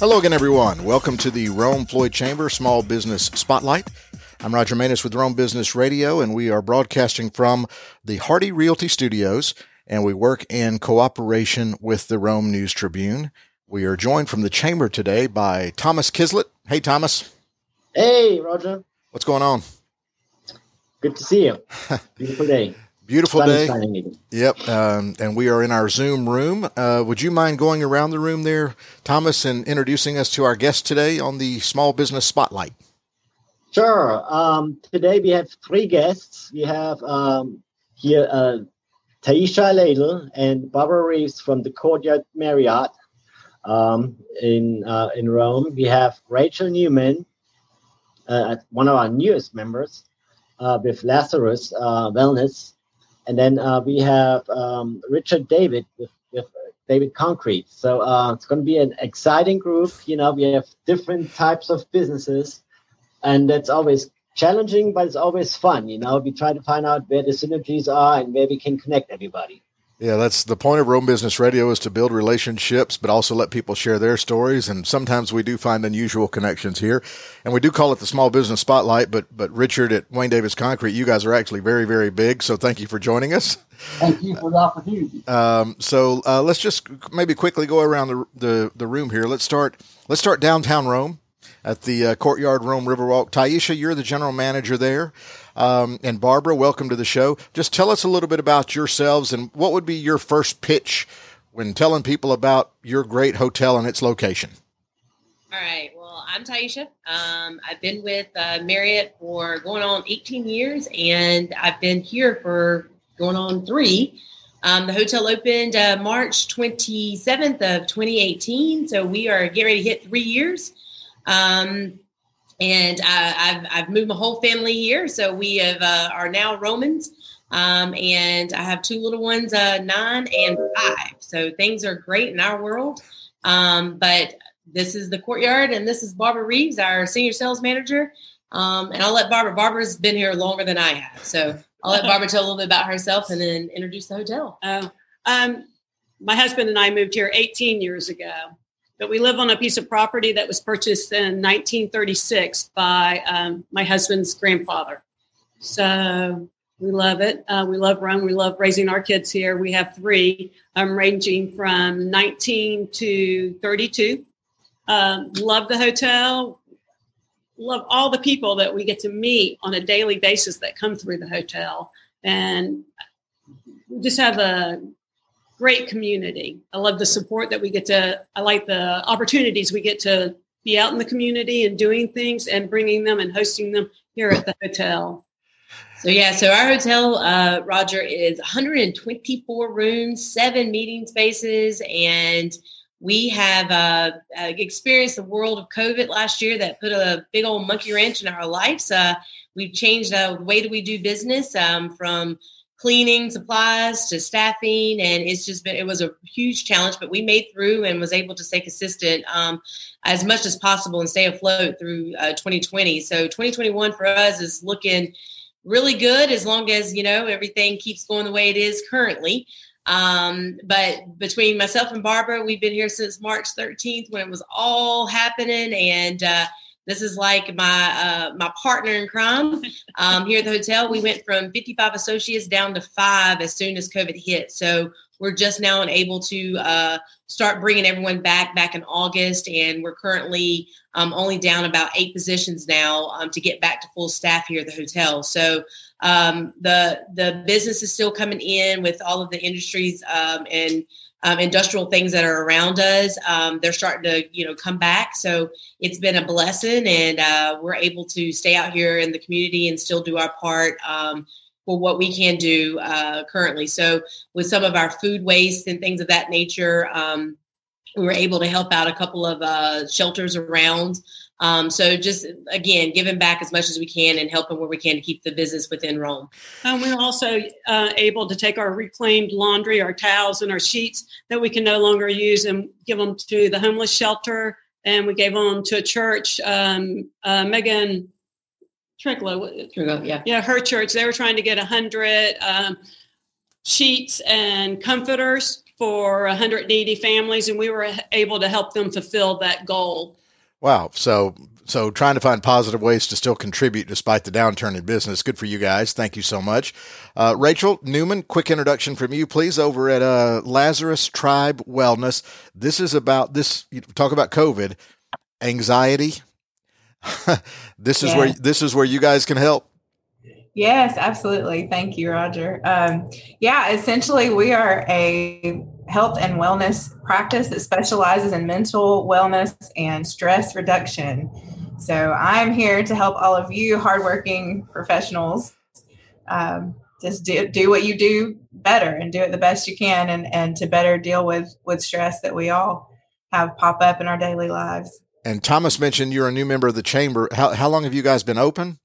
Hello again, everyone. Welcome to the Rome Floyd Chamber Small Business Spotlight. I'm Roger Manus with Rome Business Radio, and we are broadcasting from the Hardy Realty Studios, and we work in cooperation with the Rome News Tribune. We are joined from the chamber today by Thomas Kislat. Hey, Thomas. Hey, Roger. What's going on? Good to see you. Beautiful day. Beautiful day. Yep. Um, and we are in our Zoom room. Uh, would you mind going around the room there, Thomas, and introducing us to our guest today on the Small Business Spotlight? Sure. Um, today we have three guests. We have um, here uh, Taisha Ladle and Barbara Reeves from the Courtyard Marriott um, in uh, in Rome. We have Rachel Newman, uh, one of our newest members, uh, with Lazarus uh, Wellness and then uh, we have um, Richard Davis with, with Davis Concrete. So uh, it's going to be an exciting group. You know, we have different types of businesses, and that's always challenging, but it's always fun. You know, we try to find out where the synergies are and where we can connect everybody. Yeah, that's the point of Rome Business Radio is to build relationships, but also let people share their stories. And sometimes we do find unusual connections here, and we do call it the Small Business Spotlight. But but Richard at Wayne Davis Concrete, you guys are actually very very big. So thank you for joining us. Thank you for the opportunity. Um, so uh, let's just maybe quickly go around the, the the room here. Let's start. Let's start downtown Rome at the uh, Courtyard Rome Riverwalk. Taisha, you're the general manager there. Um, and Barbara, welcome to the show. Just tell us a little bit about yourselves and what would be your first pitch when telling people about your great hotel and its location. All right. Well, I'm Taisha. Um, I've been with uh, Marriott for going on 18 years, and I've been here for going on three. Um, the hotel opened uh, March 27th of 2018, so we are getting ready to hit three years. Um, and I've, I've moved my whole family here. So we have uh, are now Romans, um, and I have two little ones, uh, nine and five. So things are great in our world. Um, but this is the courtyard, and this is Barbara Reeves, our senior sales manager. Um, and I'll let Barbara. Barbara's been here longer than I have, so I'll let Barbara tell a little bit about herself and then introduce the hotel. Oh, um, my husband and I moved here 18 years ago. But we live on a piece of property that was purchased in 1936 by um, my husband's grandfather. So we love it. Uh, we love Rome. We love raising our kids here. We have three, um, ranging from 19 to 32. Um, love the hotel. Love all the people that we get to meet on a daily basis that come through the hotel. And we just have a great community. I love the support that we get to, I like the opportunities we get to be out in the community and doing things and bringing them and hosting them here at the hotel. So yeah, so our hotel, uh, Roger, is 124 rooms, seven meeting spaces, and we have uh, uh, experienced the world of COVID last year that put a big old monkey wrench in our lives. Uh, we've changed the way that we do business um, from cleaning supplies to staffing and it's just been it was a huge challenge but we made through and was able to stay consistent um, as much as possible and stay afloat through uh, 2020 so 2021 for us is looking really good as long as you know everything keeps going the way it is currently. Um, but between myself and barbara we've been here since march 13th when it was all happening and uh, this is like my uh, my partner in crime um, here at the hotel. We went from 55 associates down to five as soon as COVID hit. So we're just now able to uh, start bringing everyone back back in August, and we're currently um, only down about eight positions now um, to get back to full staff here at the hotel. So um, the the business is still coming in with all of the industries um, and um, industrial things that are around us. Um, they're starting to, you know, come back. So it's been a blessing, and uh, we're able to stay out here in the community and still do our part um, for what we can do uh, currently. So with some of our food waste and things of that nature, um, we were able to help out a couple of uh, shelters around. Um, so just again, giving back as much as we can and helping where we can to keep the business within Rome. And we're also uh, able to take our reclaimed laundry, our towels, and our sheets that we can no longer use and give them to the homeless shelter. And we gave them to a church. Um, uh, Megan Tricklow, yeah, yeah, her church. They were trying to get a hundred um, sheets and comforters for 180 families, and we were able to help them fulfill that goal. Wow. So, so trying to find positive ways to still contribute despite the downturn in business. Good for you guys. Thank you so much. Uh, Rachel Newman, quick introduction from you, please, over at uh, Lazarus Tribe Wellness. This is about this. You talk about COVID, anxiety. this is Yeah. where this is where you guys can help. Yes, absolutely. Thank you, Roger. Um, yeah, essentially, we are a health and wellness practice that specializes in mental wellness and stress reduction. So I'm here to help all of you hardworking professionals um, just do, do what you do better and do it the best you can and, and to better deal with, with stress that we all have pop up in our daily lives. And Thomas mentioned you're a new member of the chamber. How how long have you guys been open?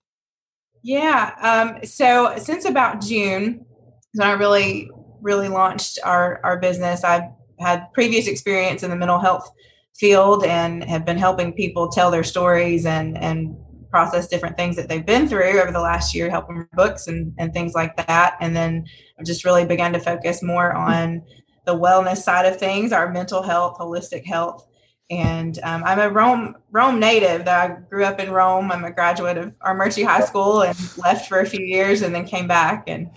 Yeah. Um, so since about June, when I really, really launched our, our business, I've had previous experience in the mental health field and have been helping people tell their stories and, and process different things that they've been through over the last year, helping books and, and things like that. And then I've just really begun to focus more on the wellness side of things, our mental health, holistic health and um, I'm a Rome Rome native. I grew up in Rome. I'm a graduate of Armuchee High School and left for a few years, and then came back and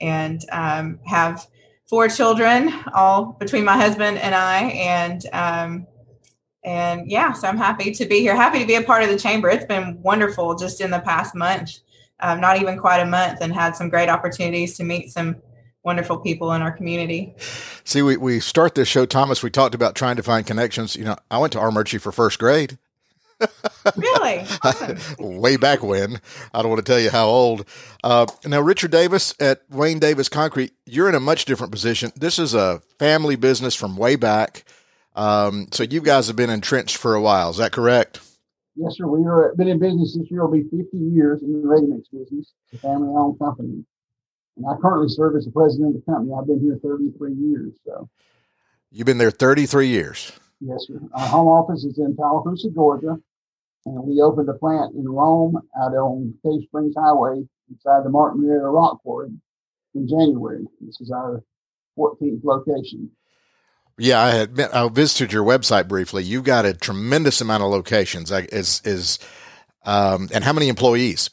and um, have four children, all between my husband and I, and um, and yeah, so I'm happy to be here. Happy to be a part of the chamber. It's been wonderful just in the past month, um, not even quite a month, and had some great opportunities to meet some wonderful people in our community. See, we, we start this show, Thomas. We talked about trying to find connections. You know, I went to Armuchee for first grade. Really, awesome. way back when. I don't want to tell you how old. Uh, now, Richard Davis at Wayne Davis Concrete, you're in a much different position. This is a family business from way back. Um, so you guys have been entrenched for a while. Is that correct? Yes, sir. We are been in business this year. Will be 50 years in the ready mix business. It's a family-owned company, and I currently serve as the president of the company. I've been here 33 years. So, You've been there 33 years. yes, sir. Our home office is in Tallapoosa, Georgia, and we opened a plant in Rome out on Cave Springs Highway inside the Martin Marietta Rock Quarry in January. This is our 14th location. Yeah, I had been, I visited your website briefly. You've got a tremendous amount of locations. I, is is um, and how many employees?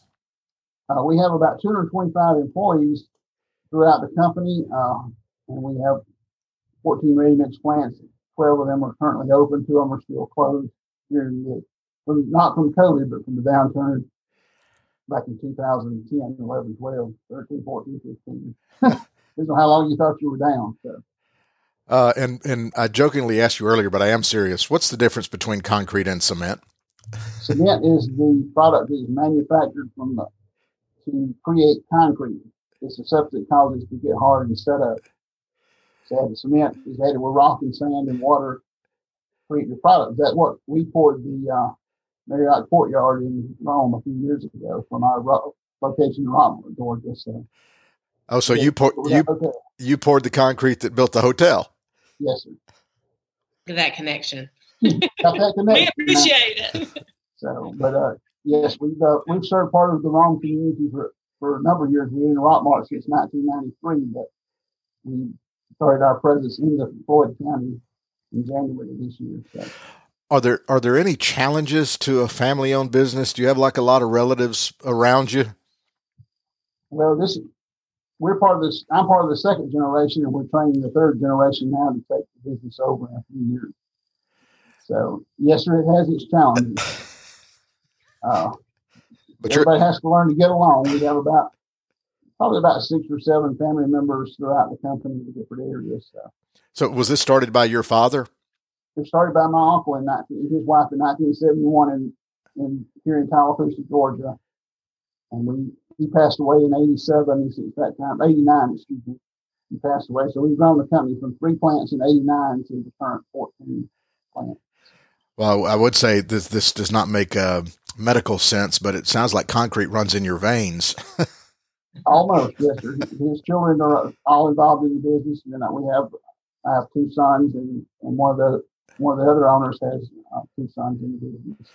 Uh, we have about 225 employees throughout the company, uh, and we have 14 ready-mix plants. 12 of them are currently open. Two of them are still closed the, from, not from COVID, but from the downturn back in 2010, 11, 12, 13, 14, 15. Depends on how long you thought you were down. So, Uh, and and I jokingly asked you earlier, but I am serious. What's the difference between concrete and cement? cement is the product that is manufactured from the, to create concrete. It's a substance that causes it to get hard and set up. So the cement is added with rock and sand and water to create your product. That's what we poured the uh, Marriott Courtyard in Rome a few years ago from our ro- location in Rome, Georgia. So Oh, so you pour, we you got- you poured the concrete that built the hotel. yes, sir. Look at that connection. Got that We appreciate it. So, but uh, yes, we've uh, we've served part of the Rome community for, for a number of years. We've been in Rockmart since 1993, but we started our presence in the Floyd County in January of this year. So, Are there are there any challenges to a family owned business? Do you have like a lot of relatives around you? well, this we're part of this. I'm part of the second generation, and we're training the third generation now to take the business over in a few years. So, yes, sir, it has its challenges. Uh, But everybody has to learn to get along. We have about probably about six or seven family members throughout the company in different areas. So so was this started by your father? it started by my uncle in 19, his wife in 1971 in, in here in Tallapoosa, Georgia, and we he passed away in 87. Since that time, 89, excuse me, he passed away. So we've grown the company from three plants in 89 to the current 14 plants. Well, I would say this this does not make uh, medical sense, but it sounds like concrete runs in your veins. Almost, yes, sir. His children are all involved in the business, and then we have I have two sons, and, and one of the one of the other owners has uh, two sons in the business.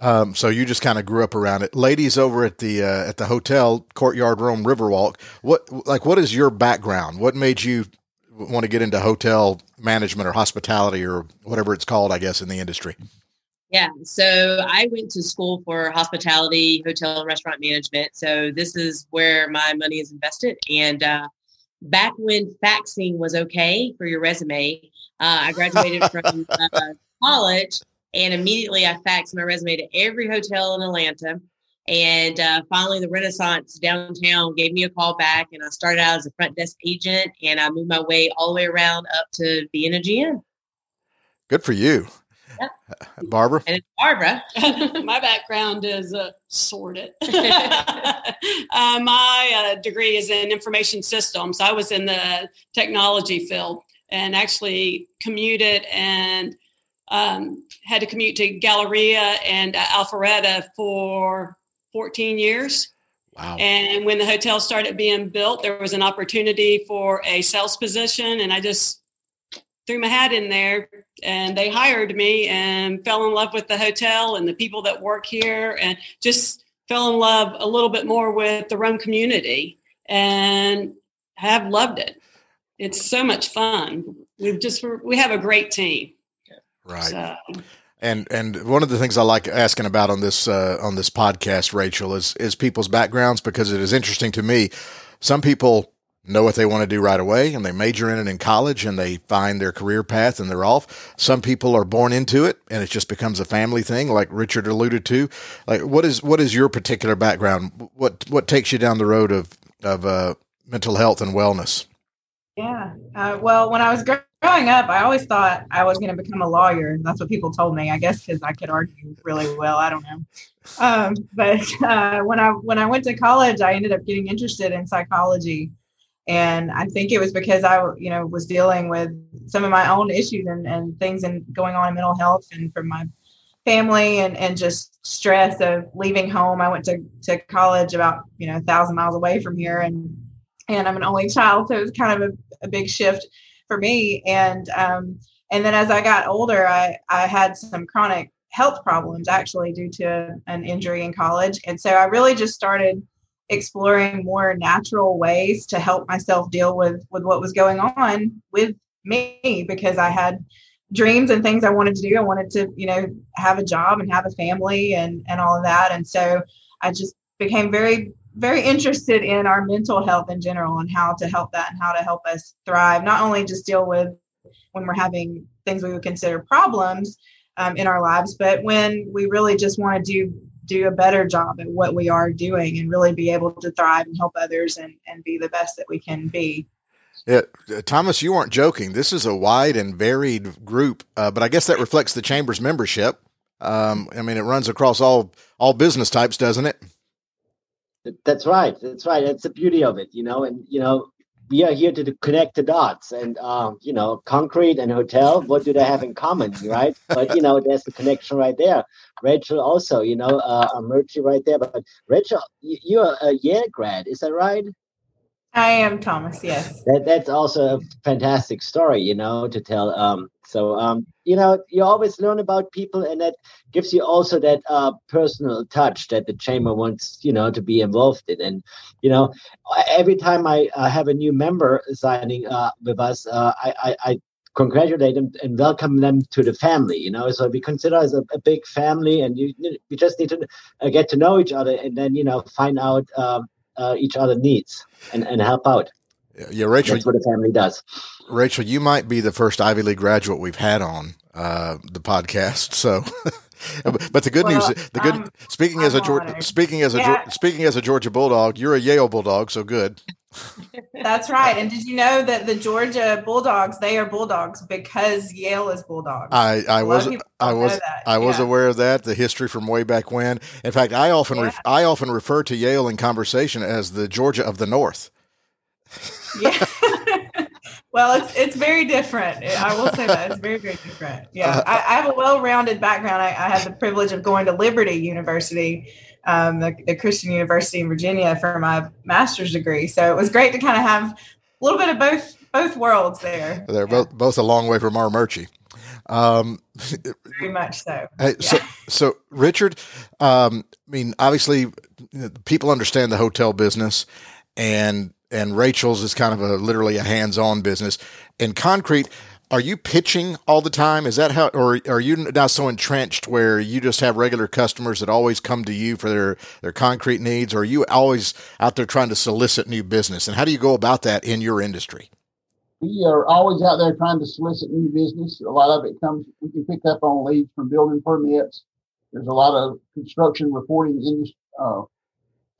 Um, so you just kind of grew up around it. Ladies over at the uh, at the hotel Courtyard Rome Riverwalk, what like what is your background? What made you want to get into hotel management or hospitality or whatever it's called, I guess, in the industry? Yeah, so I went to school for hospitality, hotel, and restaurant management. So this is where my money is invested. And uh, back when faxing was okay for your resume, uh, I graduated from uh, college and immediately I faxed my resume to every hotel in Atlanta. And uh, finally, the Renaissance downtown gave me a call back, and I started out as a front desk agent, and I moved my way all the way around up to being a GM. Good for you. Barbara? And it's Barbara. my background is uh, sorted. uh, my uh, degree is in information systems. I was in the technology field and actually commuted and um, had to commute to Galleria and uh, Alpharetta for 14 years. Wow. And when the hotel started being built, there was an opportunity for a sales position, and I just threw my hat in there and they hired me and fell in love with the hotel and the people that work here and just fell in love a little bit more with the Rome community and have loved it. It's so much fun. We've just we have a great team. Right. So. And and one of the things I like asking about on this uh, on this podcast, Rachel, is is people's backgrounds because it is interesting to me. Some people know what they want to do right away and they major in it in college and they find their career path and they're off. Some people are born into it and it just becomes a family thing like Richard alluded to. Like what is what is your particular background? What what takes you down the road of of uh, mental health and wellness? Yeah. Uh, well, when I was growing up, I always thought I was going to become a lawyer. That's what people told me. I guess because I could argue really well. I don't know. Um, but uh, when I when I went to college, I ended up getting interested in psychology and i think it was because i you know was dealing with some of my own issues and, and things and going on in mental health and from my family and, and just stress of leaving home. I went to, to college about you know a thousand miles away from here and and i'm an only child so it was kind of a, a big shift for me. And um and then as i got older i i had some chronic health problems actually due to an injury in college. And so i really just started exploring more natural ways to help myself deal with with what was going on with me because I had dreams and things I wanted to do. I wanted to, you know, have a job and have a family and and all of that. And so I just became very very interested in our mental health in general and how to help that and how to help us thrive. Not only just deal with when we're having things we would consider problems um, in our lives, but when we really just want to do do a better job at what we are doing and really be able to thrive and help others and, and be the best that we can be. Yeah, uh, Thomas, you aren't joking. This is a wide and varied group, uh, but I guess that reflects the chamber's membership. Um, I mean, it runs across all all business types, doesn't it? That's right. That's right. That's the beauty of it, you know. And you know, we are here to connect the dots and um, you know concrete and hotel what do they have in common right? But you know there's the connection right there. Rachel also you know uh, Merchie right there but rachel you're a yale grad is that right I am Thomas. Yes. That, that's also a fantastic story, you know, to tell. Um, so, um, you know, you always learn about people, and that gives you also that uh, personal touch that the chamber wants, you know, to be involved in. And you know, every time I uh, have a new member signing uh, with us, uh, I, I, I congratulate them and welcome them to the family you know so we consider as a, a big family and you we just need to get to know each other and then you know find out um, uh, each other needs and, and help out. Yeah, Rachel. That's what a family does. Rachel, you might be the first Ivy League graduate we've had on uh, the podcast. So, but the good well, news, the good speaking I'm as a Georgia, speaking as a yeah. speaking as a Georgia Bulldog, you're a Yale Bulldog, so good. That's right. And did you know that the Georgia Bulldogs they are Bulldogs because Yale is Bulldogs? I, I was I was I was yeah. aware of that. The history from way back when. In fact, I often yeah. I often refer to Yale in conversation as the Georgia of the North. Yeah. well, it's it's very different. I will say that it's very very different. Yeah, uh, I, I, have a well-rounded background. I, I had the privilege of going to Liberty University um, the, the, Christian University in Virginia for my master's degree. So it was great to kind of have a little bit of both both worlds there. They're yeah. both both a long way from Armuchee. Um, Very much so. Hey, yeah. so, so Richard, um, I mean, obviously, people understand the hotel business, and and Rachel's is kind of a literally a hands-on business. In concrete, are you pitching all the time? Is that how, or are you now so entrenched where you just have regular customers that always come to you for their their concrete needs, or are you always out there trying to solicit new business? And how do you go about that in your industry? We are always out there trying to solicit new business. A lot of it comes, we can pick up on leads from building permits. There's a lot of construction reporting industry, uh,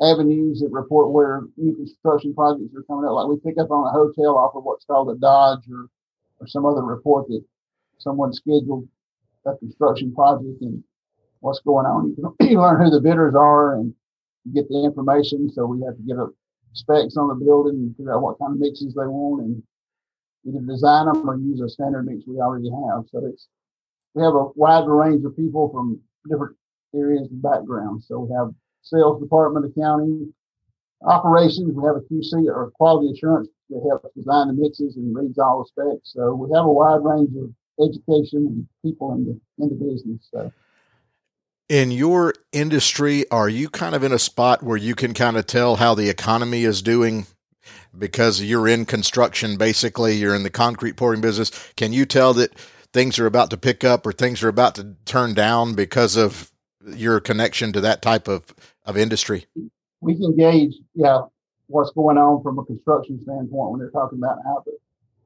avenues that report where new construction projects are coming up. Like we pick up on a hotel off of what's called a Dodge or, or some other report that someone scheduled a construction project and what's going on. You can you learn who the bidders are and get the information. So we have to get a specs on the building and figure out what kind of mixes they want and either design them or use a standard mix we already have. So it's we have a wide range of people from different areas and backgrounds. So we have sales department, accounting, operations. We have a QC or quality assurance that helps design the mixes and reads all the specs. So we have a wide range of education and people in the in the business. So in your industry, are you kind of in a spot where you can kind of tell how the economy is doing because you're in construction basically, you're in the concrete pouring business. Can you tell that things are about to pick up or things are about to turn down because of your connection to that type of, of industry? We can gauge, yeah, what's going on from a construction standpoint when they're talking about how the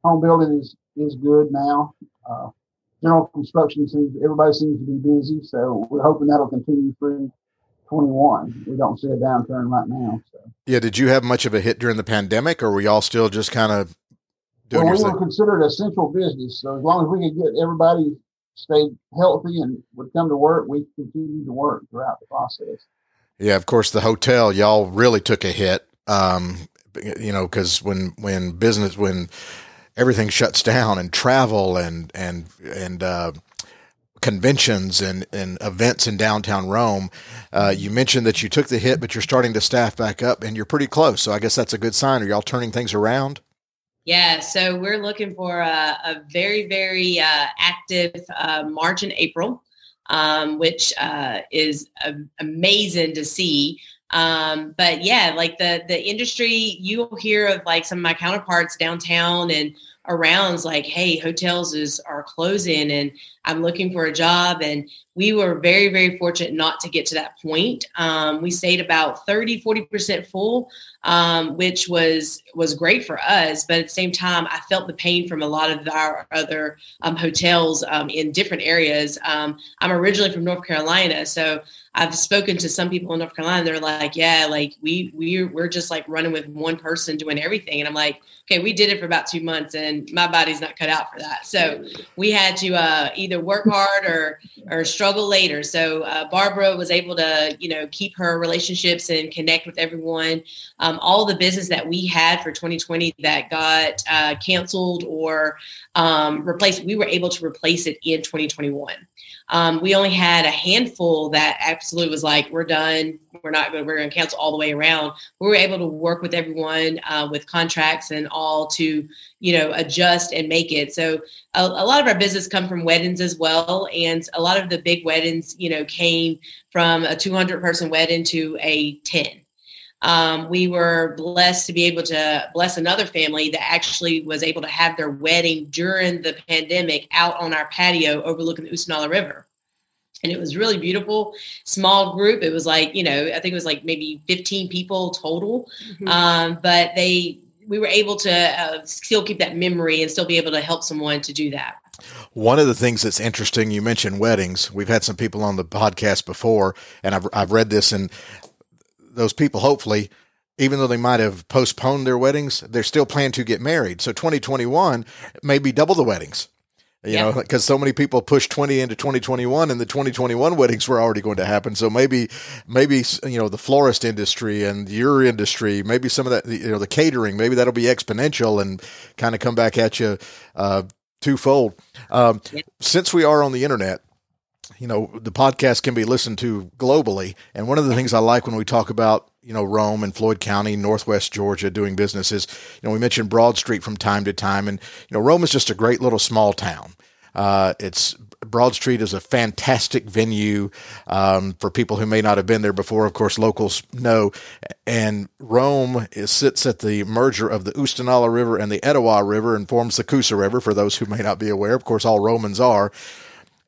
home building is is good now. Uh, general construction seems everybody seems to be busy, so we're hoping that'll continue through 21. We don't see a downturn right now. So. Yeah. Did you have much of a hit during the pandemic, or were y'all still just kind of doing? Well, we were thing? considered essential business, so as long as we could get everybody stayed healthy and would come to work, we continued to work throughout the process. Yeah, of course, the hotel y'all really took a hit. Um, you know, because when when business when everything shuts down and travel and and and uh, conventions and, and events in downtown Rome. Uh, you mentioned that you took the hit, but you're starting to staff back up and you're pretty close. So I guess that's a good sign. Are y'all turning things around? Yeah, so we're looking for a, a very, very uh, active uh, March and April, um, which uh, is amazing to see. Um, but yeah, like the the industry, you'll hear of like some of my counterparts downtown and around like, hey, hotels is are closing and I'm looking for a job. And we were very, very fortunate not to get to that point. Um, we stayed about 30, 40% full, um, which was was great for us. But at the same time, I felt the pain from a lot of our other um, hotels um, in different areas. Um, I'm originally from North Carolina, so I've spoken to some people in North Carolina. They're like, yeah, like we we we're just like running with one person doing everything, and I'm like, okay, we did it for about two months, and my body's not cut out for that. So we had to uh, either work hard or or struggle later. So uh, Barbara was able to you know keep her relationships and connect with everyone. Um, all the business that we had for 2020 that got uh, canceled or um, replaced, we were able to replace it in 2021. Um, we only had a handful that absolutely was like, we're done. We're not going. We're going to cancel all the way around. We were able to work with everyone uh, with contracts and all to, you know, adjust and make it. So a, a, lot of our business come from weddings as well, and a lot of the big weddings, you know, came from a 200 person wedding to a 10 um, we were blessed to be able to bless another family that actually was able to have their wedding during the pandemic out on our patio overlooking the Oostanaula River. And it was really beautiful, small group. It was like, you know, I think it was like maybe 15 people total. Mm-hmm. Um, but they, we were able to uh, still keep that memory and still be able to help someone to do that. One of the things that's interesting, you mentioned weddings. We've had some people on the podcast before, and I've, I've read this, and those people hopefully even though they might have postponed their weddings, they're still planning to get married. So 2021 may be double the weddings. You yep. know, because so many people pushed 20 into 2021 and the 2021 weddings were already going to happen. So maybe, maybe, you know, the florist industry and your industry, maybe some of that, you know, the catering, maybe that'll be exponential and kind of come back at you uh, twofold. Um, yep. Since we are on the internet, you know, the podcast can be listened to globally. And one of the things I like when we talk about, you know, Rome and Floyd County, Northwest Georgia doing business is, you know, we mentioned Broad Street from time to time. And, you know, Rome is just a great little small town. Uh, it's Broad Street is a fantastic venue um, for people who may not have been there before. Of course, locals know. And Rome is, sits at the merger of the Oostanaula River and the Etowah River and forms the Coosa River, for those who may not be aware. Of course, all Romans are.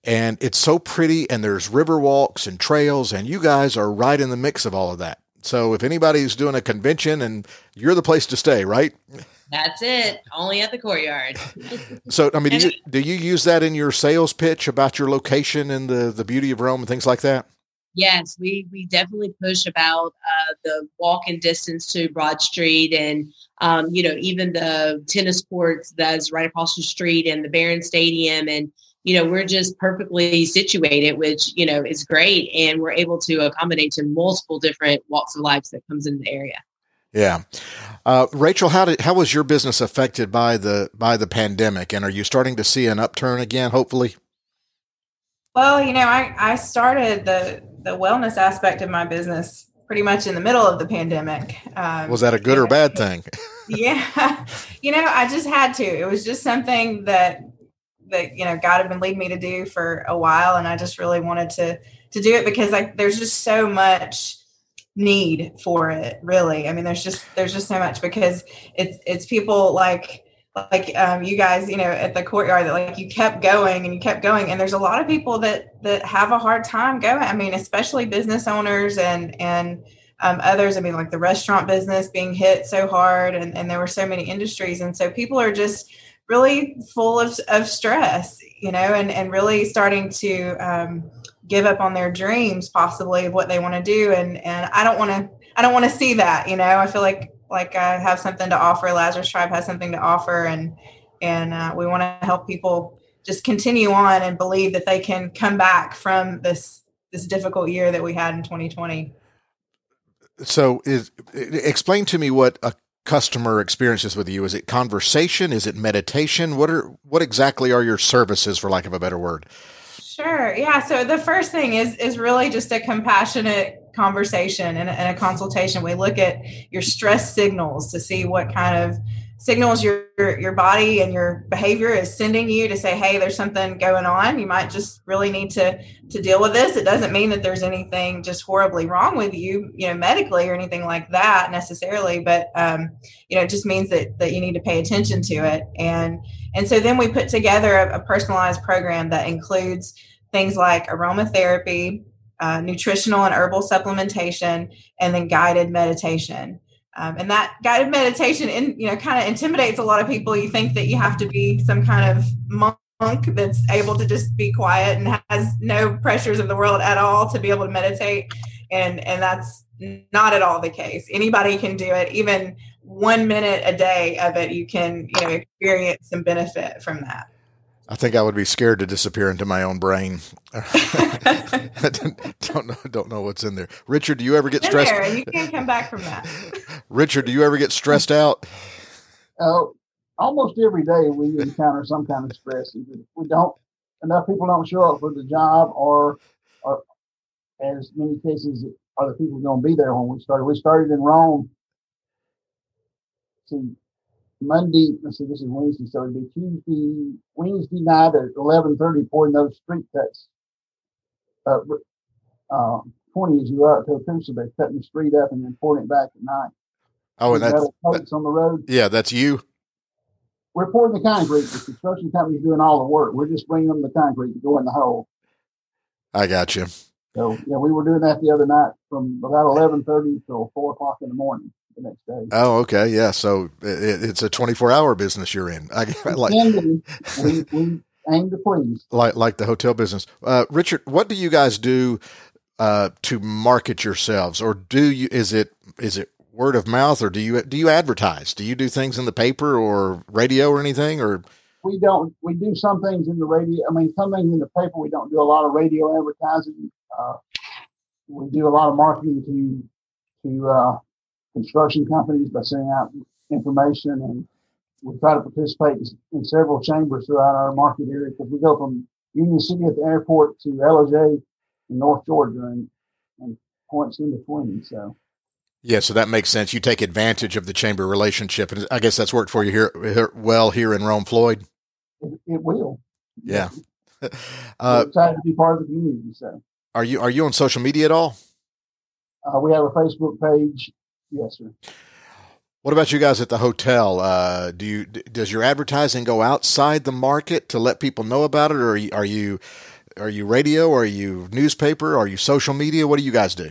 And it's so pretty, and there's river walks and trails, and you guys are right in the mix of all of that. So if anybody's doing a convention and you're the place to stay, right? That's it. Only at the courtyard. so, I mean, do you, do you use that in your sales pitch about your location and the, the beauty of Rome and things like that? Yes, we, we definitely push about uh, the walking distance to Broad Street and, um, you know, even the tennis courts that's right across the street and the Barron Stadium. And, you know, we're just perfectly situated, which, you know, is great. And we're able to accommodate to multiple different walks of life that comes in the area. Yeah, uh, Rachel, how did how was your business affected by the by the pandemic, and are you starting to see an upturn again? Hopefully. Well, you know, I I started the the wellness aspect of my business pretty much in the middle of the pandemic. Um, was that a good or bad thing? yeah, you know, I just had to. It was just something that that you know God had been leading me to do for a while, and I just really wanted to to do it because like there's just so much need for it really. I mean there's just there's just so much because it's it's people like like um, you guys you know at the courtyard that like you kept going and you kept going and there's a lot of people that that have a hard time going. I mean especially business owners and and um, others. I mean like the restaurant business being hit so hard and, and there were so many industries and so people are just really full of, of stress you know and and really starting to um, give up on their dreams possibly of what they want to do. And and i don't want to i don't want to see that you know? I feel like like i have something to offer. Lazarus tribe has something to offer. And and uh, we want to help people just continue on and believe that they can come back from this this difficult year that we had in 2020 so is explain to me what a customer experiences with you is it conversation is it meditation what are what exactly are your services for lack of a better word Sure. Yeah. So the first thing is is really just a compassionate conversation and, and, a consultation. We look at your stress signals to see what kind of signals your your body and your behavior is sending you to say, hey, there's something going on. You might just really need to to deal with this. It doesn't mean that there's anything just horribly wrong with you, you know, medically or anything like that necessarily, but um, you know, it just means that that you need to pay attention to it. And and so then we put together a, a personalized program that includes things like aromatherapy, uh, nutritional and herbal supplementation, and then guided meditation. Um, and that guided meditation, in, you know, kind of intimidates a lot of people. You think that you have to be some kind of monk that's able to just be quiet and has no pressures of the world at all to be able to meditate, and and that's not at all the case. Anybody can do it. Even one minute a day of it, you can you know experience some benefit from that. I think I would be scared to disappear into my own brain. I don't know, don't know what's in there. Richard, do you ever get in stressed? There, you can't come back from that. Richard, do you ever get stressed out? Oh, almost every day we encounter some kind of stress. We don't enough people don't show up for the job, or, or as many cases, are the people going to be there when we started? We started in Rome. See, Monday, let's see, this is Wednesday, so it'd be Tuesday, Wednesday night at eleven thirty, pouring those street cuts. Uh, uh, twenty as you are out to Coosa, they're cutting the street up and then pouring it back at night. Oh, and that's, that's on the road. Yeah, that's you. We're pouring the concrete. The construction company's doing all the work. We're just bringing them the concrete to go in the hole. I got you. So yeah, we were doing that the other night from about eleven thirty till four o'clock in the morning the next day. Oh, okay, yeah. So it, it's a twenty-four hour business you're in. I, like we, we aim to please, like like the hotel business. Uh, Richard, what do you guys do uh, to market yourselves, or do you? Is it is it word of mouth, or do you do you advertise? Do you do things in the paper or radio or anything, or? We don't. We do some things in the radio. I mean, some things in the paper. We don't do a lot of radio advertising. Uh, we do a lot of marketing to to uh, construction companies by sending out information and we try to participate in several chambers throughout our market area because we go from Union City at the airport to Ellijay in North Georgia and, and points in between. So, yeah, so that makes sense. You take advantage of the chamber relationship, and I guess that's worked for you here, here well here in Rome, Floyd. It, it will. Yeah. uh, excited to be part of the community. So, are you are you on social media at all? Uh, we have a Facebook page. Yes, sir. What about you guys at the hotel? Uh, do you does your advertising go outside the market to let people know about it, or are you are you, are you radio, are you newspaper, are you social media? What do you guys do?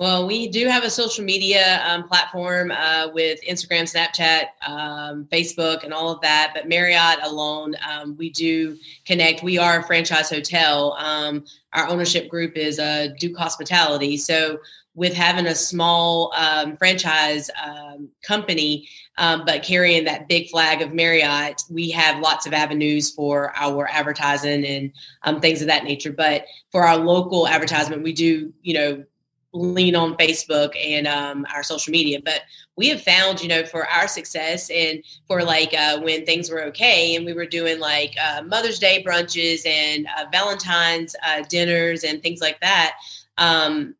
Well, we do have a social media um, platform uh, with Instagram, Snapchat, um, Facebook, and all of that. But Marriott alone, um, we do connect. We are a franchise hotel. Um, our ownership group is uh, Duke Hospitality. So, with having a small um, franchise um, company, but carrying that big flag of Marriott, we have lots of avenues for our advertising and things of that nature. But for our local advertisement, we do, you know, lean on Facebook and um, our social media. But we have found, you know, for our success and for like uh, when things were okay and we were doing like uh, Mother's Day brunches and uh, Valentine's uh, dinners and things like that. Um,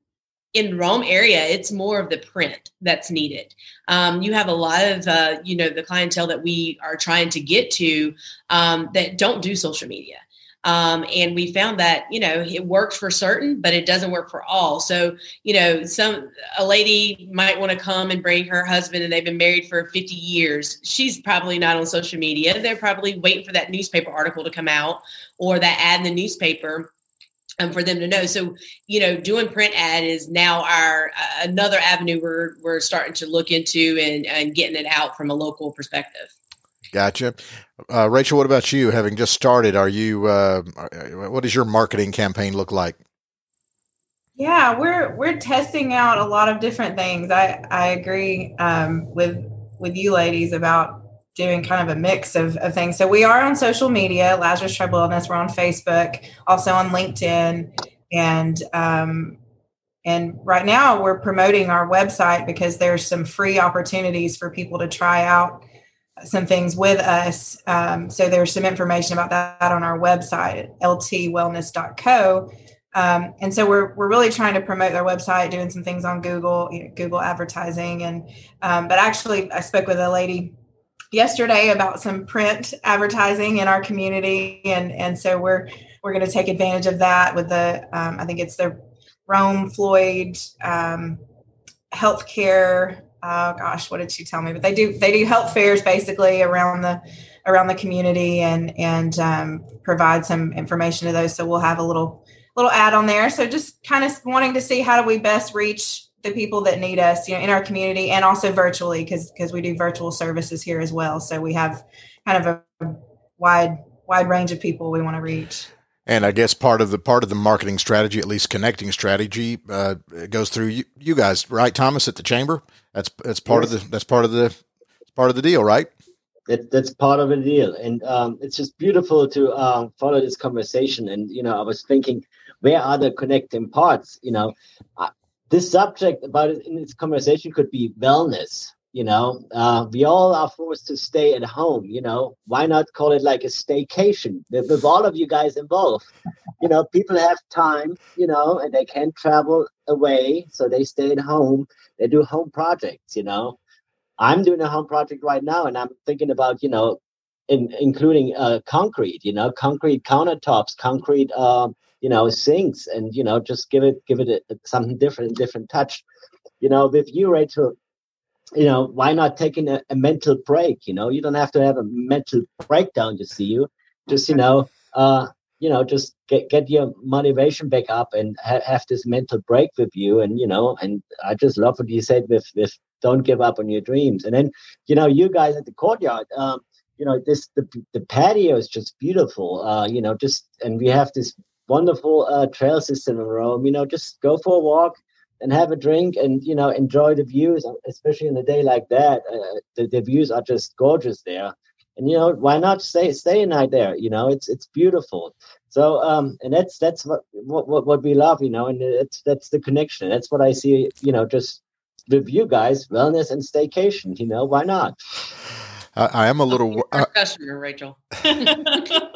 in Rome area, it's more of the print that's needed. Um, you have a lot of, uh, you know, the clientele that we are trying to get to um, that don't do social media. Um, and we found that you know it works for certain, but it doesn't work for all. So you know, some a lady might want to come and bring her husband, and they've been married for 50 years. She's probably not on social media. They're probably waiting for that newspaper article to come out or that ad in the newspaper um, for them to know. So, you know, doing print ad is now our uh, another avenue we're we're starting to look into and, and getting it out from a local perspective. Gotcha. Uh, Rachel, what about you? Having just started, are you? Uh, what does your marketing campaign look like? Yeah, we're we're testing out a lot of different things. I I agree um, with with you ladies about doing kind of a mix of, of things. So we are on social media, Lazarus Tribe Wellness. We're on Facebook, also on LinkedIn, and um, and right now we're promoting our website because there's some free opportunities for people to try out some things with us. Um, so there's some information about that on our website ltwellness.co. Um, and so we're, we're really trying to promote their website, doing some things on Google, you know, Google advertising. And, um, but actually I spoke with a lady yesterday about some print advertising in our community. And, and so we're, we're going to take advantage of that with the, um, I think it's the Rome Floyd, um, healthcare oh gosh, what did she tell me? But they do they do health fairs basically around the around the community and and um, provide some information to those. So we'll have a little little ad on there. So just kind of wanting to see how do we best reach the people that need us, you know, in our community and also virtually because because we do virtual services here as well. So we have kind of a wide wide range of people we want to reach. And I guess part of the part of the marketing strategy, at least connecting strategy, uh, goes through you, you, guys, right, Thomas, at the chamber. That's that's part yes. of the that's part of the part of the deal, right? That, that's part of the deal, and um, it's just beautiful to um, follow this conversation. And you know, I was thinking, where are the connecting parts? You know, uh, this subject about it in this conversation could be wellness, you know uh, we all are forced to stay at home you know. Why not call it like a staycation? With, with all of you guys involved. You know people have time you know and they can't travel away so they stay at home. They do home projects you know. I'm doing a home project right now and i'm thinking about you know in, including uh, concrete you know concrete countertops concrete uh, you know sinks and you know just give it give it a, something different different touch. You know with you rachel you know, why not taking a, a, mental break? You know, you don't have to have a mental breakdown to see you. Just, you know, uh, you know, just get get your motivation back up and ha- have this mental break with you. And you know, and I just love what you said with with don't give up on your dreams. And then, you know, you guys at the courtyard, um, you know, this the the patio is just beautiful. Uh, you know, just and we have this wonderful uh, trail system in Rome. You know, just go for a walk and have a drink and you know enjoy the views especially in a day like that uh, the, the views are just gorgeous there. And you know why not stay stay a night there? You know it's it's beautiful. So um and that's that's what what what we love you know and it's that's the connection. That's what i see you know just with you guys wellness and staycation you know why not? I, I am a little uh, customer rachel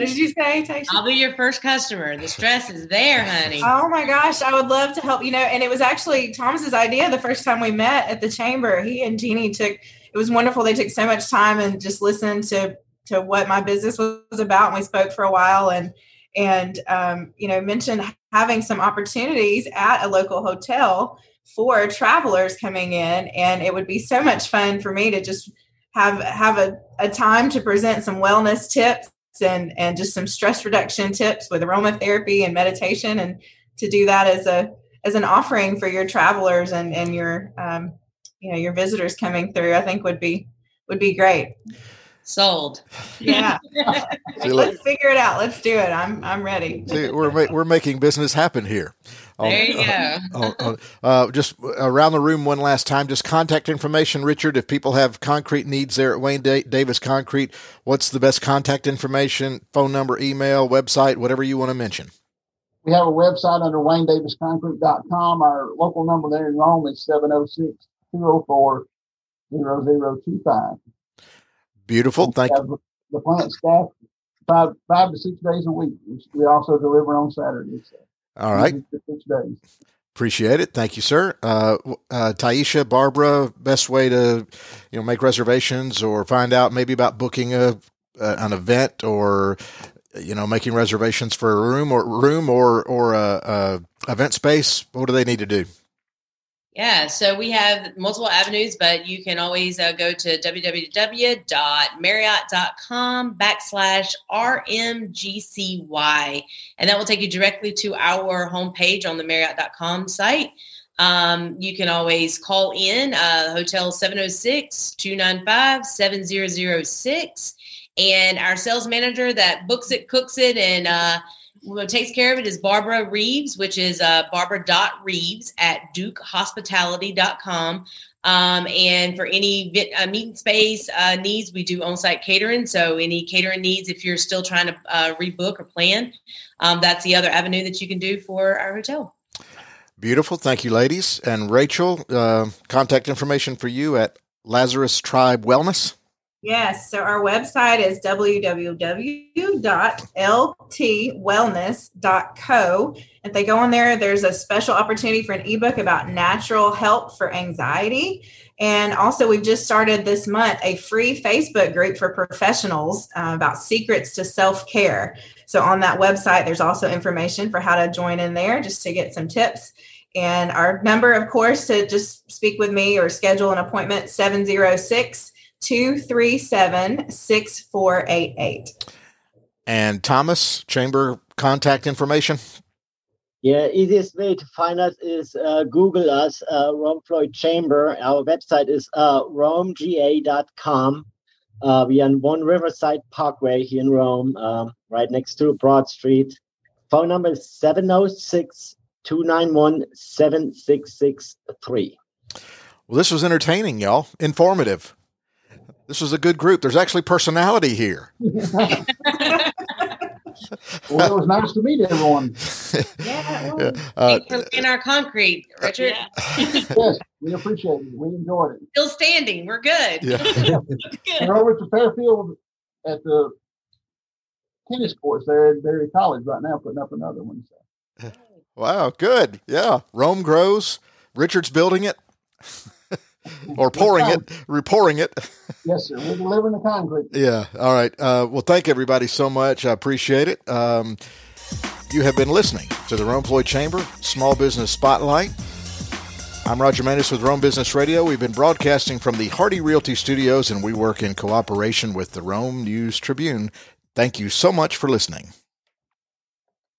What did you say, Tasha? I'll be your first customer. The stress is there, honey. Oh my gosh, I would love to help. You know, and it was actually Thomas's idea the first time we met at the chamber. He and Jeannie took it was wonderful. They took so much time and just listened to to what my business was about, and we spoke for a while, and and um, you know mentioned having some opportunities at a local hotel for travelers coming in, and it would be so much fun for me to just have have a, a time to present some wellness tips and and just some stress reduction tips with aromatherapy and meditation and to do that as a as an offering for your travelers and and your um, you know your visitors coming through i think would be would be great. Sold. Yeah. See, let's figure it out. Let's do it. I'm i'm ready. See, we're ma- we're making business happen here there you go. Oh, oh, uh, just around the room one last time. Just contact information, Richard. If people have concrete needs there at Wayne Davis Concrete, what's the best contact information? Phone number, email, website, whatever you want to mention. We have a website under WayneDavisConcrete.com. Our local number there in Rome is 706 204 0025. Beautiful. Thank you. The plant staff five five to six days a week. We also deliver on Saturdays. So. All right. Appreciate it. Thank you, sir. Uh, uh, Taisha, Barbara, best way to you know make reservations or find out maybe about booking a uh, an event or you know making reservations for a room or room or or a, a event space. What do they need to do? Yeah, so we have multiple avenues, but you can always uh, go to www.marriott.com backslash RMGCY, and that will take you directly to our homepage on the Marriott.com site. Um, you can always call in uh, hotel 706 295 7006. And our sales manager that books it, cooks it, and uh, what takes care of it is Barbara Reeves, which is uh, Barbara.Reeves at DukeHospitality.com. Um, and for any vit, uh, meeting space uh, needs, we do on site catering. So, any catering needs, if you're still trying to uh, rebook or plan, um, that's the other avenue that you can do for our hotel. Beautiful. Thank you, ladies. And Rachel, uh, contact information for you at Lazarus Tribe Wellness. Yes. So our website is www.ltwellness.co. If they go on there, there's a special opportunity for an ebook about natural help for anxiety. And also, we've just started this month a free Facebook group for professionals uh, about secrets to self care. So, on that website, there's also information for how to join in there just to get some tips. And our number, of course, to just speak with me or schedule an appointment 706 237 6488. And Thomas, chamber contact information? Yeah, easiest way to find us is uh, Google us, uh, Rome Floyd Chamber. Our website is uh, romega.com. Uh, we are on One Riverside Parkway here in Rome, um, right next to Broad Street. Phone number is 706 291 7663. Well, this was entertaining, y'all. Informative. This is a good group. There's actually personality here. well, it was nice to meet everyone. Yeah, well, yeah. Uh, thanks for being our concrete, Richard. yes, we appreciate it. We enjoyed it. Still standing. We're good. Yeah. good. And over to Fairfield at the tennis courts there at Berry College right now, putting up another one. So. Wow, good. Yeah, Rome grows. Richard's building it or pouring it, repouring it. yes, sir. We're delivering the concrete. Yeah. All right. Uh, well, thank everybody so much. I appreciate it. Um, you have been listening to the Rome Floyd Chamber Small Business Spotlight. I'm Roger Manis with Rome Business Radio. We've been broadcasting from the Hardy Realty Studios, and we work in cooperation with the Rome News Tribune. Thank you so much for listening.